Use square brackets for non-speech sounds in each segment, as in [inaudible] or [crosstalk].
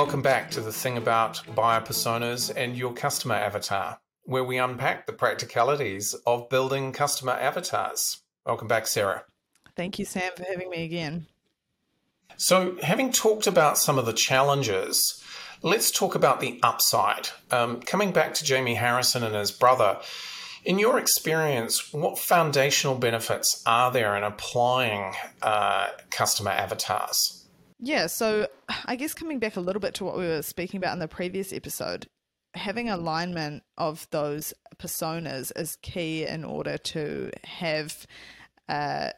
Welcome back to the thing about buyer personas and your customer avatar, where we unpack the practicalities of building customer avatars. Welcome back, Sarah. Thank you, Sam, for having me again. So, having talked about some of the challenges, let's talk about the upside. Um, coming back to Jamie Harrison and his brother, in your experience, what foundational benefits are there in applying uh, customer avatars? Yeah, so I guess coming back a little bit to what we were speaking about in the previous episode, having alignment of those personas is key in order to have uh,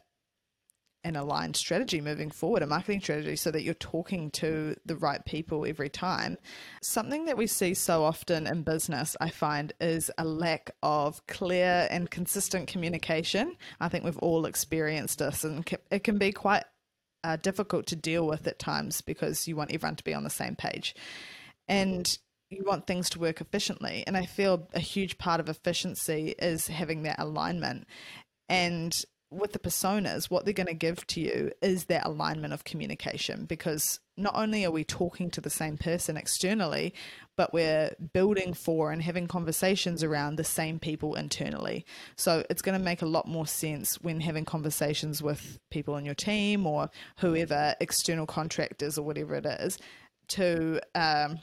an aligned strategy moving forward, a marketing strategy, so that you're talking to the right people every time. Something that we see so often in business, I find, is a lack of clear and consistent communication. I think we've all experienced this, and it can be quite uh, difficult to deal with at times because you want everyone to be on the same page. And you want things to work efficiently. And I feel a huge part of efficiency is having that alignment. And with the personas, what they're going to give to you is that alignment of communication because not only are we talking to the same person externally, but we're building for and having conversations around the same people internally. So it's going to make a lot more sense when having conversations with people in your team or whoever, external contractors or whatever it is, to um,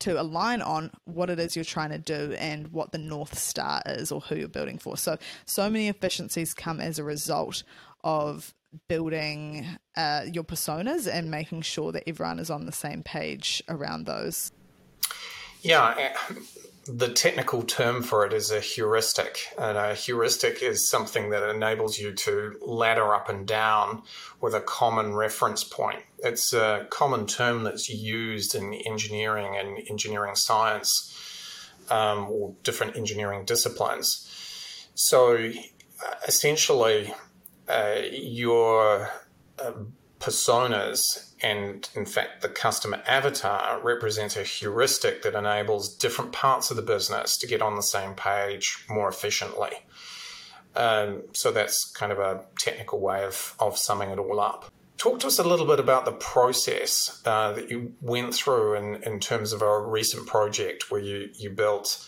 to align on what it is you're trying to do and what the north star is or who you're building for. So so many efficiencies come as a result of building uh, your personas and making sure that everyone is on the same page around those. Yeah, the technical term for it is a heuristic. And a heuristic is something that enables you to ladder up and down with a common reference point. It's a common term that's used in engineering and engineering science um, or different engineering disciplines. So uh, essentially, uh, your uh, personas and, in fact, the customer avatar represents a heuristic that enables different parts of the business to get on the same page more efficiently. Um, so that's kind of a technical way of, of summing it all up. Talk to us a little bit about the process uh, that you went through in, in terms of a recent project where you, you built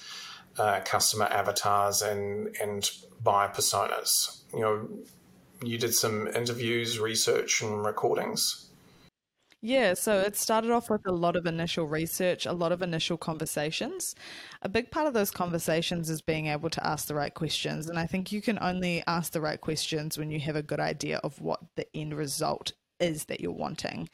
uh, customer avatars and, and buyer personas. You know, you did some interviews, research, and recordings. Yeah, so it started off with a lot of initial research, a lot of initial conversations. A big part of those conversations is being able to ask the right questions. And I think you can only ask the right questions when you have a good idea of what the end result is that you're wanting.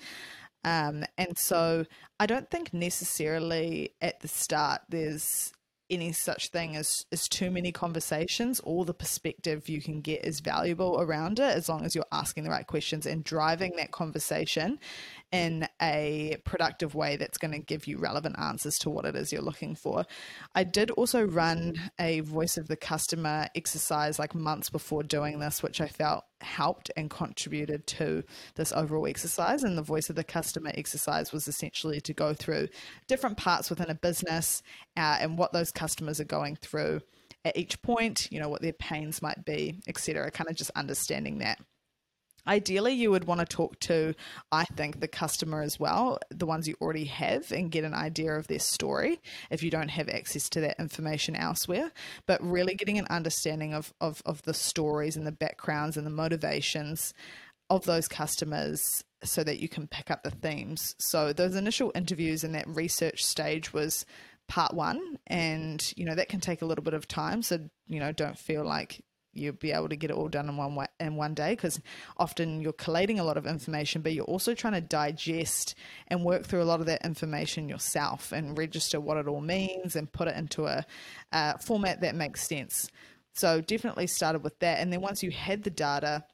Um, and so I don't think necessarily at the start there's any such thing as, as too many conversations. All the perspective you can get is valuable around it as long as you're asking the right questions and driving that conversation in a productive way that's going to give you relevant answers to what it is you're looking for. I did also run a voice of the customer exercise like months before doing this, which I felt helped and contributed to this overall exercise. And the voice of the customer exercise was essentially to go through different parts within a business uh, and what those customers are going through at each point, you know, what their pains might be, etc. Kind of just understanding that. Ideally, you would want to talk to, I think, the customer as well, the ones you already have, and get an idea of their story if you don't have access to that information elsewhere. But really getting an understanding of, of, of the stories and the backgrounds and the motivations of those customers so that you can pick up the themes. So, those initial interviews and that research stage was part one, and you know, that can take a little bit of time. So, you know, don't feel like you'll be able to get it all done in one way, in one day because often you're collating a lot of information but you're also trying to digest and work through a lot of that information yourself and register what it all means and put it into a format that makes sense. So definitely started with that and then once you had the data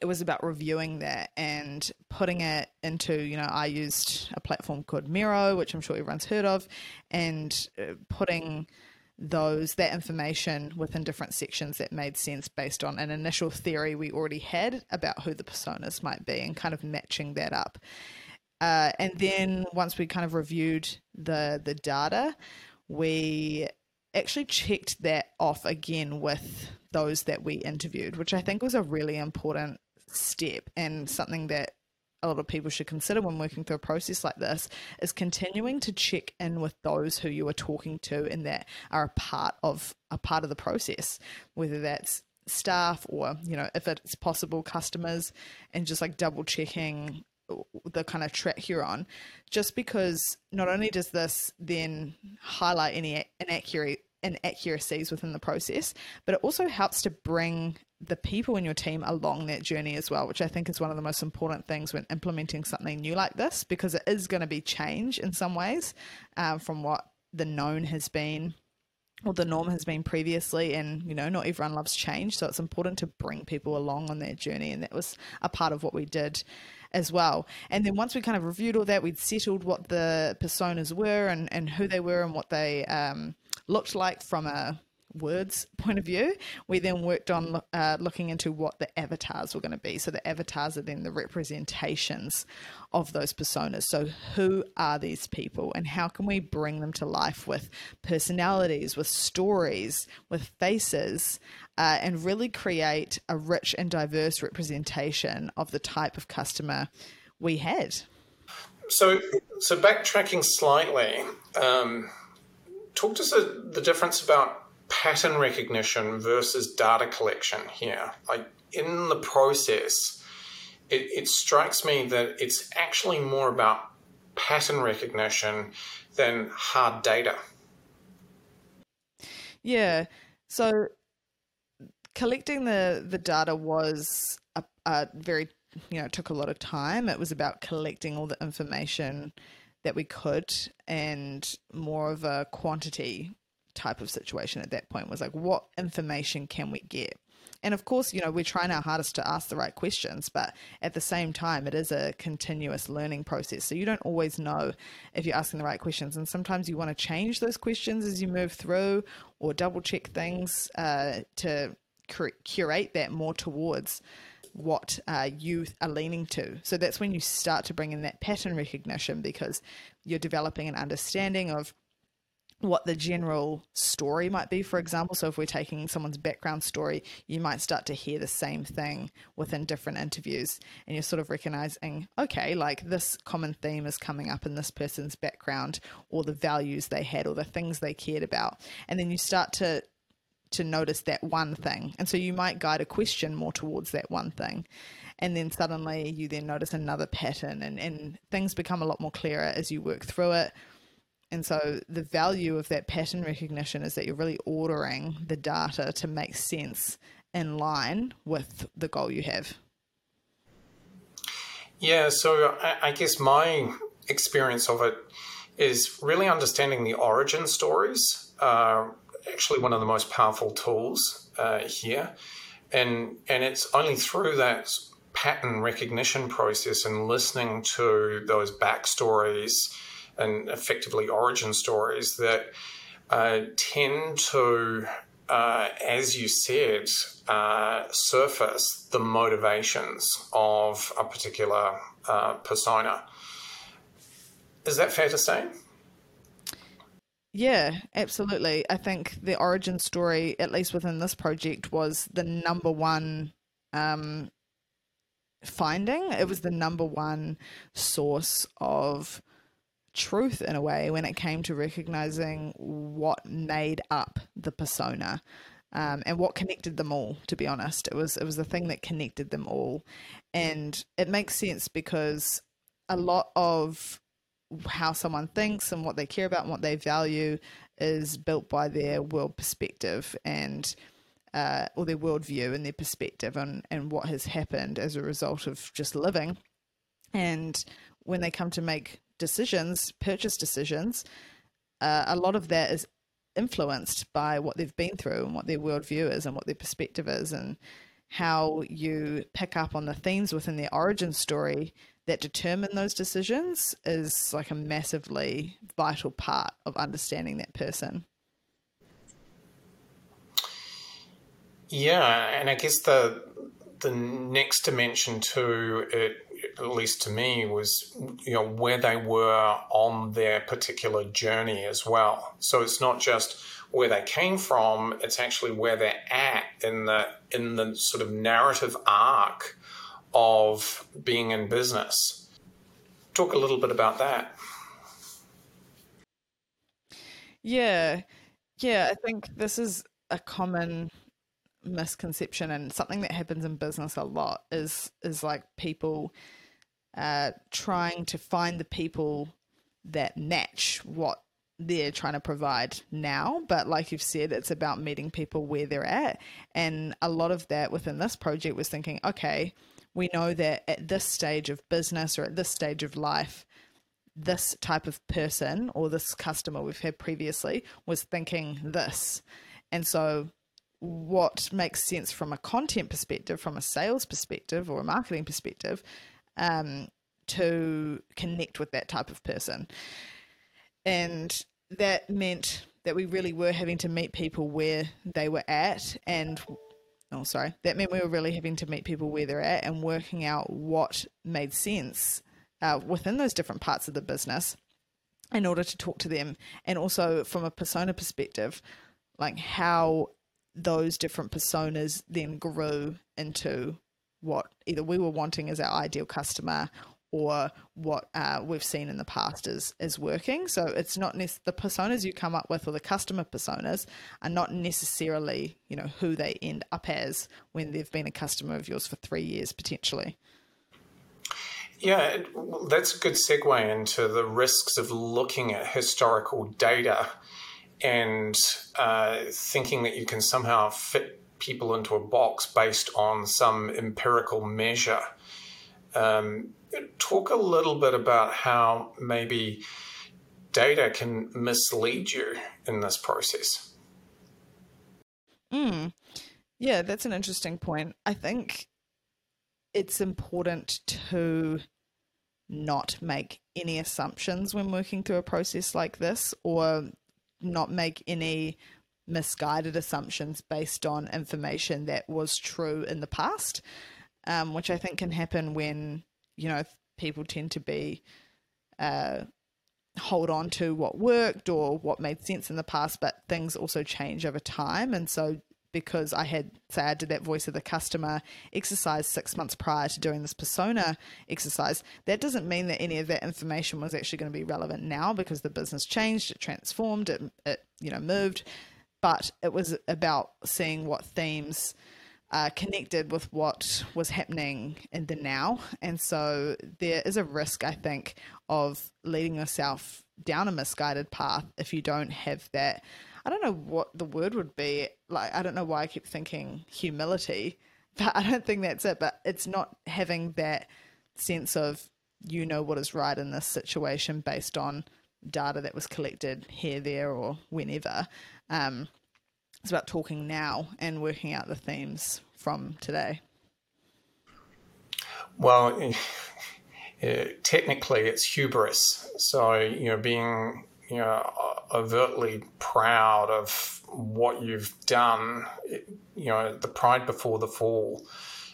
it was about reviewing that and putting it into you know i used a platform called miro which i'm sure everyone's heard of and uh, putting those that information within different sections that made sense based on an initial theory we already had about who the personas might be and kind of matching that up. Uh, and then once we kind of reviewed the the data, we actually checked that off again with those that we interviewed, which I think was a really important step and something that a lot of people should consider when working through a process like this is continuing to check in with those who you are talking to and that are a part of a part of the process, whether that's staff or you know if it's possible customers and just like double checking the kind of track you're on. Just because not only does this then highlight any inaccurate inaccuracies within the process but it also helps to bring the people in your team along that journey as well which i think is one of the most important things when implementing something new like this because it is going to be change in some ways um, from what the known has been or the norm has been previously and you know not everyone loves change so it's important to bring people along on that journey and that was a part of what we did as well. And then once we kind of reviewed all that we'd settled what the personas were and, and who they were and what they um, looked like from a words point of view, we then worked on uh, looking into what the avatars were going to be. So the avatars are then the representations of those personas. So who are these people and how can we bring them to life with personalities, with stories, with faces, uh, and really create a rich and diverse representation of the type of customer we had. So, so backtracking slightly, um, talk to us a, the difference about pattern recognition versus data collection here. Like in the process, it, it strikes me that it's actually more about pattern recognition than hard data. Yeah. So collecting the the data was a, a, very you know took a lot of time. It was about collecting all the information that we could and more of a quantity type of situation at that point was like what information can we get? And of course you know we're trying our hardest to ask the right questions but at the same time it is a continuous learning process. So you don't always know if you're asking the right questions. And sometimes you want to change those questions as you move through or double check things uh, to curate that more towards what uh, you are leaning to. So that's when you start to bring in that pattern recognition because you're developing an understanding of what the general story might be, for example. So, if we're taking someone's background story, you might start to hear the same thing within different interviews, and you're sort of recognizing, okay, like this common theme is coming up in this person's background, or the values they had, or the things they cared about. And then you start to to notice that one thing. And so you might guide a question more towards that one thing. And then suddenly you then notice another pattern and, and things become a lot more clearer as you work through it and so the value of that pattern recognition is that you're really ordering the data to make sense in line with the goal you have. Yeah, so I, guess my experience of it is really understanding the origin stories are actually one of the most powerful tools uh, here. And, and it's only through that pattern recognition process and listening to those backstories and effectively origin stories that uh, tend to, uh, as you said, uh, surface the motivations of a particular uh, persona. Is that fair to say? Yeah, absolutely. I think the origin story, at least within this project, was the number one um, finding. It was the number one source of truth in a way when it came to recognizing what made up the persona um, and what connected them all to be honest. It was it was the thing that connected them all. And it makes sense because a lot of how someone thinks and what they care about and what they value is built by their world perspective and uh, or their worldview and their perspective and, and what has happened as a result of just living. And when they come to make decisions, purchase decisions, uh, a lot of that is influenced by what they've been through and what their worldview is and what their perspective is and how you pick up on the themes within their origin story that determine those decisions is like a massively vital part of understanding that person. Yeah, and I guess the the next dimension to it at least to me, was you know where they were on their particular journey as well. So it's not just where they came from. It's actually where they're at in the in the sort of narrative arc of being in business. Talk a little bit about that. Yeah, yeah, I think this is a common misconception and something that happens in business a lot is is like people uh, trying to find the people that match what they're trying to provide now. But like you've said, it's about meeting people where they're at. And a lot of that within this project was thinking, okay, we know that at this stage of business or at this stage of life, this type of person or this customer we've had previously was thinking this. And so, what makes sense from a content perspective, from a sales perspective, or a marketing perspective, um, to connect with that type of person. And that meant that we really were having to meet people where they were at and oh sorry that meant we were really having to meet people where they're at and working out what made sense uh, within those different parts of the business in order to talk to them and also from a persona perspective like how those different personas then grew into what either we were wanting as our ideal customer or what uh, we've seen in the past is is working. So it's not ne- the personas you come up with or the customer personas are not necessarily you know who they end up as when they've been a customer of yours for three years potentially. Yeah, that's a good segue into the risks of looking at historical data and uh, thinking that you can somehow fit people into a box based on some empirical measure. Um, talk a little bit about how maybe data can mislead you in this process. Mm. Yeah, that's an interesting point. I think it's important to not make any assumptions when working through a process like this or not make any misguided assumptions based on information that was true in the past, um, which I think can happen when you know people tend to be uh, hold on to what worked or what made sense in the past, but things also change over time, and so because I had, say, I did that voice of the customer exercise six months prior to doing this persona exercise, that doesn't mean that any of that information was actually going to be relevant now because the business changed, it transformed, it, it you know, moved. But it was about seeing what themes uh, connected with what was happening in the now. And so there is a risk, I think, of leading yourself down a misguided path if you don't have that I don't know what the word would be. Like, I don't know why I keep thinking humility, [laughs] but I don't think that's it. But it's not having that sense of you know what is right in this situation based on data that was collected here, there, or whenever. Um, it's about talking now and working out the themes from today. Well, [laughs] technically, it's hubris. So, you know, being you know, overtly proud of what you've done. You know, the pride before the fall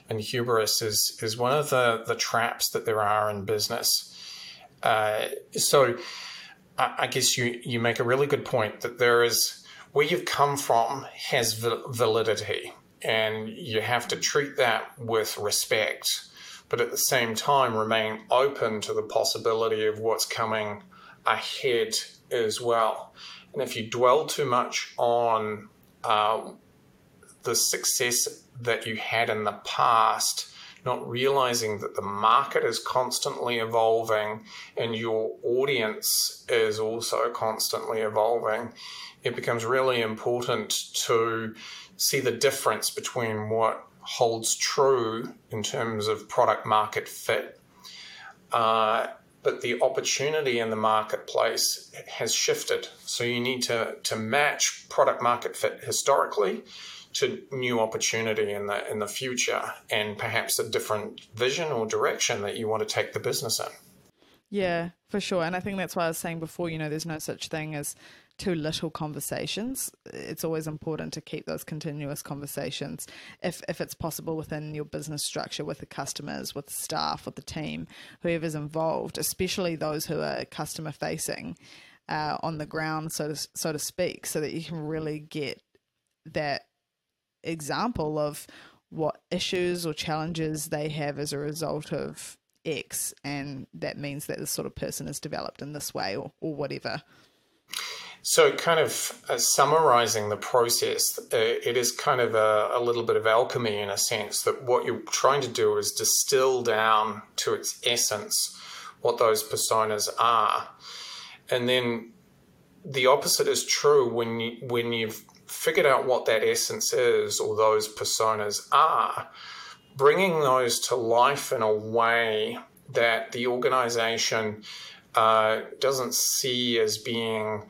and hubris is is one of the the traps that there are in business. Uh, so, I, I, guess you you make a really good point that there is where you've come from has validity, and you have to treat that with respect, but at the same time remain open to the possibility of what's coming ahead as well. And if you dwell too much on uh, the success that you had in the past, not realizing that the market is constantly evolving and your audience is also constantly evolving, it becomes really important to see the difference between what holds true in terms of product market fit uh, but the opportunity in the marketplace has shifted. So you need to, to match product market fit historically to new opportunity in the in the future and perhaps a different vision or direction that you want to take the business in. Yeah, for sure. And I think that's why I was saying before, you know, there's no such thing as too little conversations. It's always important to keep those continuous conversations if, if it's possible within your business structure with the customers, with the staff, with the team, whoever's involved, especially those who are customer facing. uh, on the ground, so to, so to speak, so that you can really get that example of what issues or challenges they have as a result of X, and that means that this sort of person is developed in this way or, or whatever. So, kind of uh, summarizing the process, uh, it is kind of a, a, little bit of alchemy in a sense that what you're trying to do is distill down to its essence what those personas are. And then the opposite is true when you, when you've figured out what that essence is or those personas are, bringing those to life in a way that the organization uh, doesn't see as being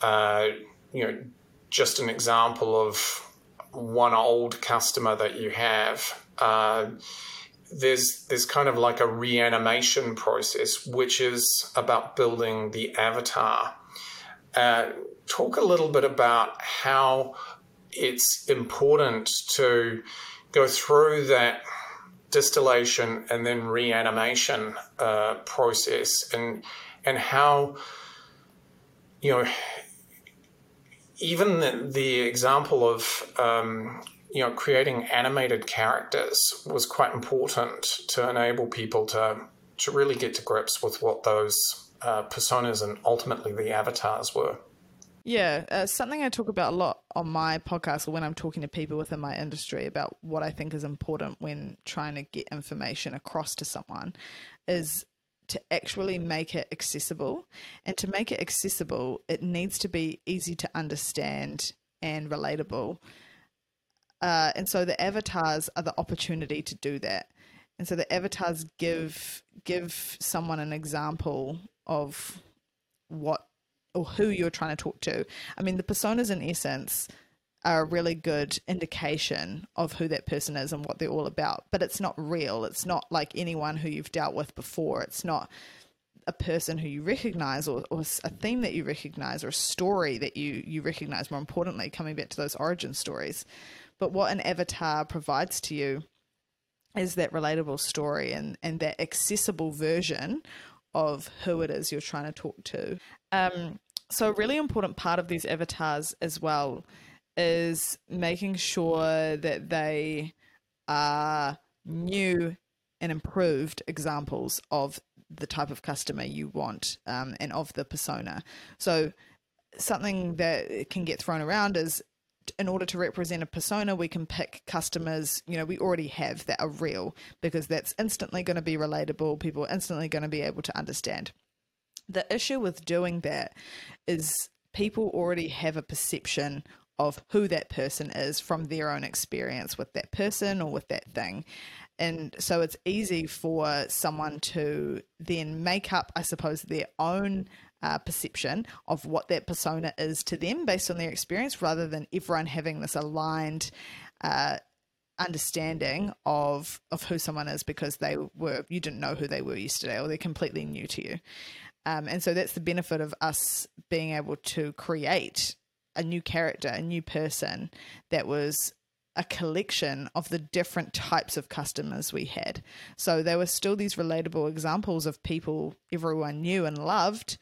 uh, you know, just an example of one old customer that you have. Uh, there's there's kind of like a reanimation process, which is about building the avatar. Uh, talk a little bit about how it's important to go through that distillation and then reanimation uh, process, and and how you know even the, example of um, you know creating animated characters was quite important to enable people to to really get to grips with what those uh, personas and ultimately the avatars were. Yeah, uh, something I talk about a lot on my podcast or when I'm talking to people within my industry about what I think is important when trying to get information across to someone is to actually make it accessible. And to make it accessible, it needs to be easy to understand and relatable. Uh, and so the avatars are the opportunity to do that. And so the avatars give give someone an example of what or who you're trying to talk to. I mean, the personas in essence are a really good indication of who that person is and what they're all about. But it's not real. It's not like anyone who you've dealt with before. It's not a person who you recognize or, or a theme that you recognize or a story that you, you recognize, more importantly, coming back to those origin stories. But what an avatar provides to you is that relatable story and, and that accessible version of who it is you're trying to talk to. Um, so, a really important part of these avatars as well is making sure that they are new and improved examples of the type of customer you want um, and of the persona. So, something that can get thrown around is in order to represent a persona, we can pick customers, you know, we already have that are real because that's instantly going to be relatable. People are instantly going to be able to understand. The issue with doing that is people already have a perception of who that person is from their own experience with that person or with that thing. And so it's easy for someone to then make up, I suppose, their own uh, perception of what that persona is to them based on their experience rather than everyone having this aligned uh, understanding of of who someone is because they were you didn't know who they were yesterday or they're completely new to you um, and so that's the benefit of us being able to create a new character, a new person that was a collection of the different types of customers we had. So there were still these relatable examples of people everyone knew and loved,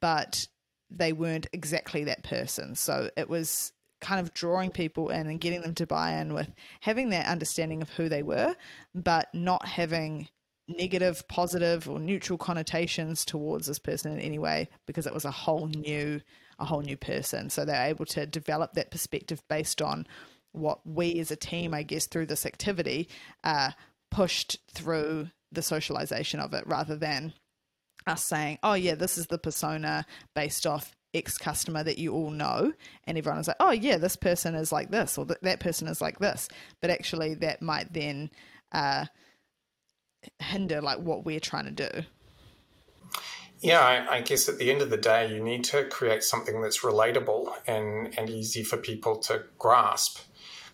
but they weren't exactly that person. So it was kind of drawing people in and getting them to buy in with having that understanding of who they were, but not having negative, positive, or neutral connotations towards this person in any way because it was a whole new a whole new person. So they're able to develop that perspective based on what we as a team, I guess, through this activity, uh, pushed through the socialization of it rather than us saying, oh, yeah, this is the persona based off X customer that you all know. And everyone is like, oh, yeah, this person is like this, or that person is like this. But actually, that might then uh, hinder like what we're trying to do. Yeah, I, I, guess at the end of the day, you need to create something that's relatable and, and easy for people to grasp.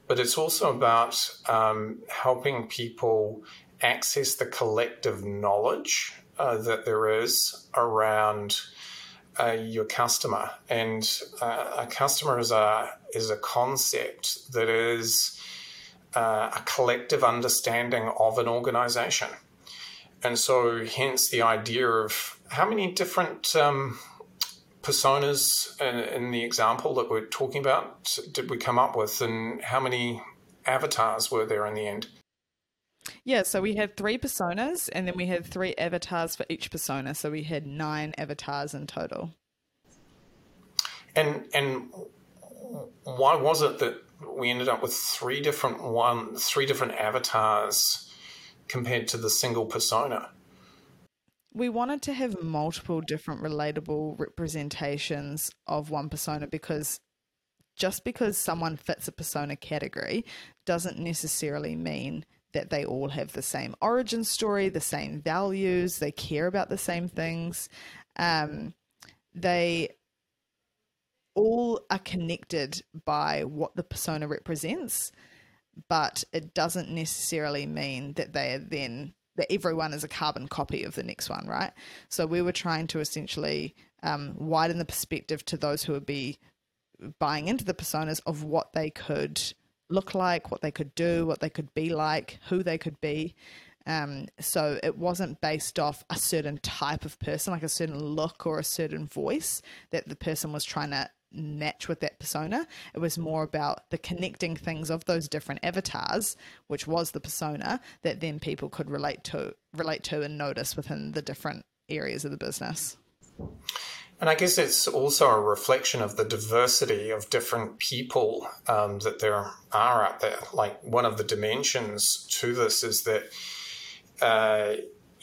But it's also about um, helping people access the collective knowledge uh, that there is around uh, your customer. And uh, a customer is a, is a concept that is uh, a collective understanding of an organization. And so, hence the idea of how many different um, personas in, in, the example that we're talking about did we come up with, and how many avatars were there in the end? Yeah, so we had three personas, and then we had three avatars for each persona. So we had nine avatars in total. And and why was it that we ended up with three different one three different avatars compared to the single persona? We wanted to have multiple different relatable representations of one persona because just because someone fits a persona category doesn't necessarily mean that they all have the same origin story, the same values, they care about the same things. Um, they all are connected by what the persona represents, but it doesn't necessarily mean that they are then that everyone is a carbon copy of the next one, right? So we were trying to essentially um, widen the perspective to those who would be buying into the personas of what they could look like, what they could do, what they could be like, who they could be. Um, so it wasn't based off a certain type of person, like a certain look or a certain voice that the person was trying to match with that persona. It was more about the connecting things of those different avatars, which was the persona that then people could relate to, relate to and notice within the different areas of the business. And I guess it's also a reflection of the diversity of different people um, that there are out there. Like one of the dimensions to this is that uh,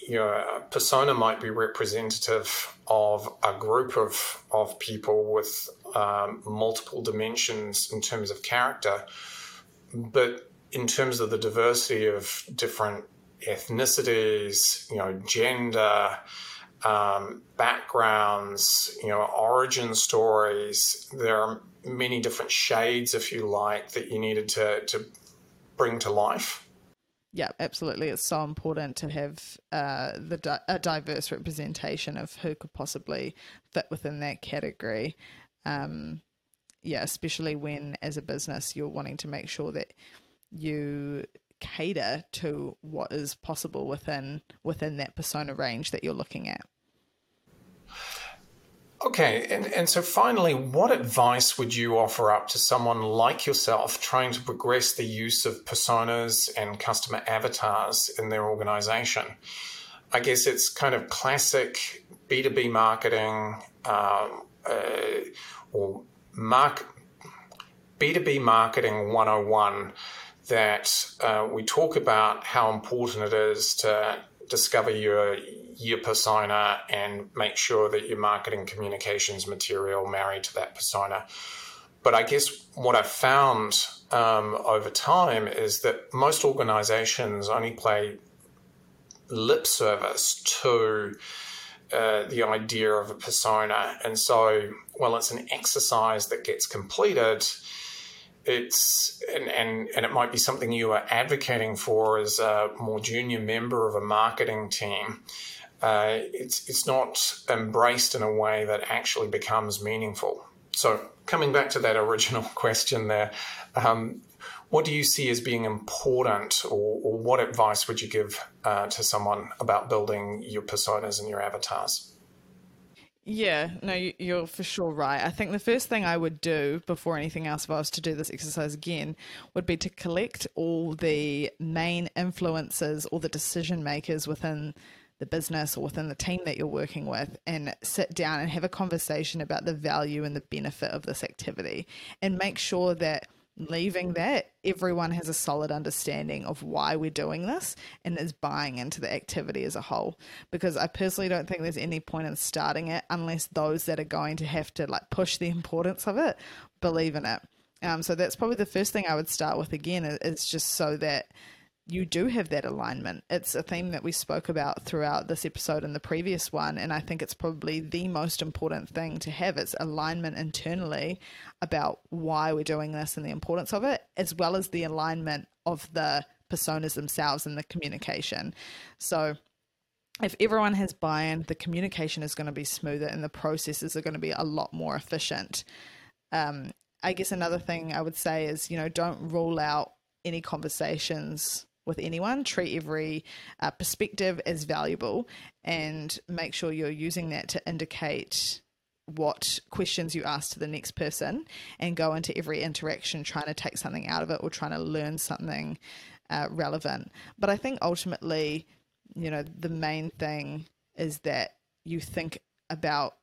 your persona might be representative of a group of, of people with um, multiple dimensions in terms of character, but in terms of the diversity of different ethnicities, you know, gender, um, backgrounds, you know, origin stories. There are many different shades, if you like, that you needed to, to bring to life. Yeah, absolutely. It's so important to have uh, the di- a diverse representation of who could possibly fit within that category. Um, yeah, especially when, as a business, you're wanting to make sure that you cater to what is possible within within that persona range that you're looking at. Okay, and, and so finally, what advice would you offer up to someone like yourself trying to progress the use of personas and customer avatars in their organization? I guess it's kind of classic B2B marketing um, uh, or mark, B2B marketing 101 that uh, we talk about how important it is to discover your your persona and make sure that your marketing communications material marry to that persona. But I guess what I've found um, over time is that most organizations only play lip service to uh, the idea of a persona. And so, well, it's an exercise that gets completed it's and, and and it might be something you are advocating for as a more junior member of a marketing team. Uh, it's it's not embraced in a way that actually becomes meaningful. So coming back to that original [laughs] question there, um, what do you see as being important, or, or what advice would you give uh, to someone about building your personas and your avatars? Yeah, no, you're for sure right. I think the first thing I would do before anything else, if I was to do this exercise again, would be to collect all the main influences or the decision makers within the business or within the team that you're working with and sit down and have a conversation about the value and the benefit of this activity and make sure that leaving that, everyone has a solid understanding of why we're doing this and is buying into the activity as a whole. Because I personally don't think there's any point in starting it unless those that are going to have to like push the [laughs] importance of it believe in it. Um, so that's probably the first thing I would start with again is just so that you do have that alignment. It's a theme that we spoke about throughout this episode and the previous one, and I think it's probably the most important thing to have. It's alignment internally about why we're doing this and the importance of it, as well as the alignment of the personas themselves and the communication. So if everyone has buy-in, the communication is going to be smoother and the processes are going to be a lot more efficient. Um, I guess another thing I would say is, you know, don't rule out any conversations with anyone. Treat every uh, perspective as valuable and make sure you're using that to indicate what questions you ask to the next person and go into every interaction trying to take something out of it or trying to learn something uh, relevant. But I think ultimately, you know, the main thing is that you think about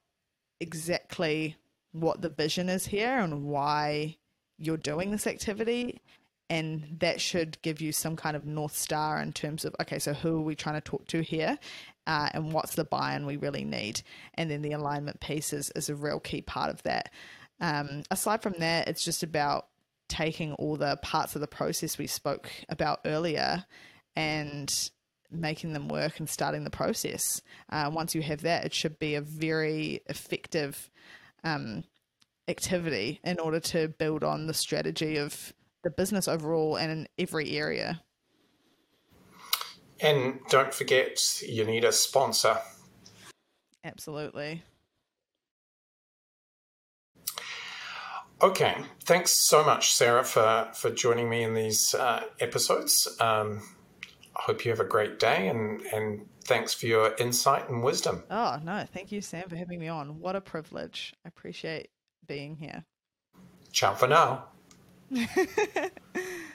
exactly what the vision is here and why you're doing this activity and that should give you some kind of north star in terms of okay so who are we trying to talk to here uh, and what's the buy-in we really need? And then the alignment piece is, is a real key part of that. Um, aside from that it's just about taking all the parts of the process we spoke about earlier and making them work and starting the process. Uh, once you have that it should be a very effective um, activity in order to build on the strategy of the business overall and in every area. And don't forget, you need a sponsor. Absolutely. Okay, thanks so much, Sarah, for, for joining me in these uh, episodes. Um, I hope you have a great day and, and thanks for your insight and wisdom. Oh, no, thank you, Sam, for having me on. What a privilege. I appreciate being here. Ciao for now. フフフ。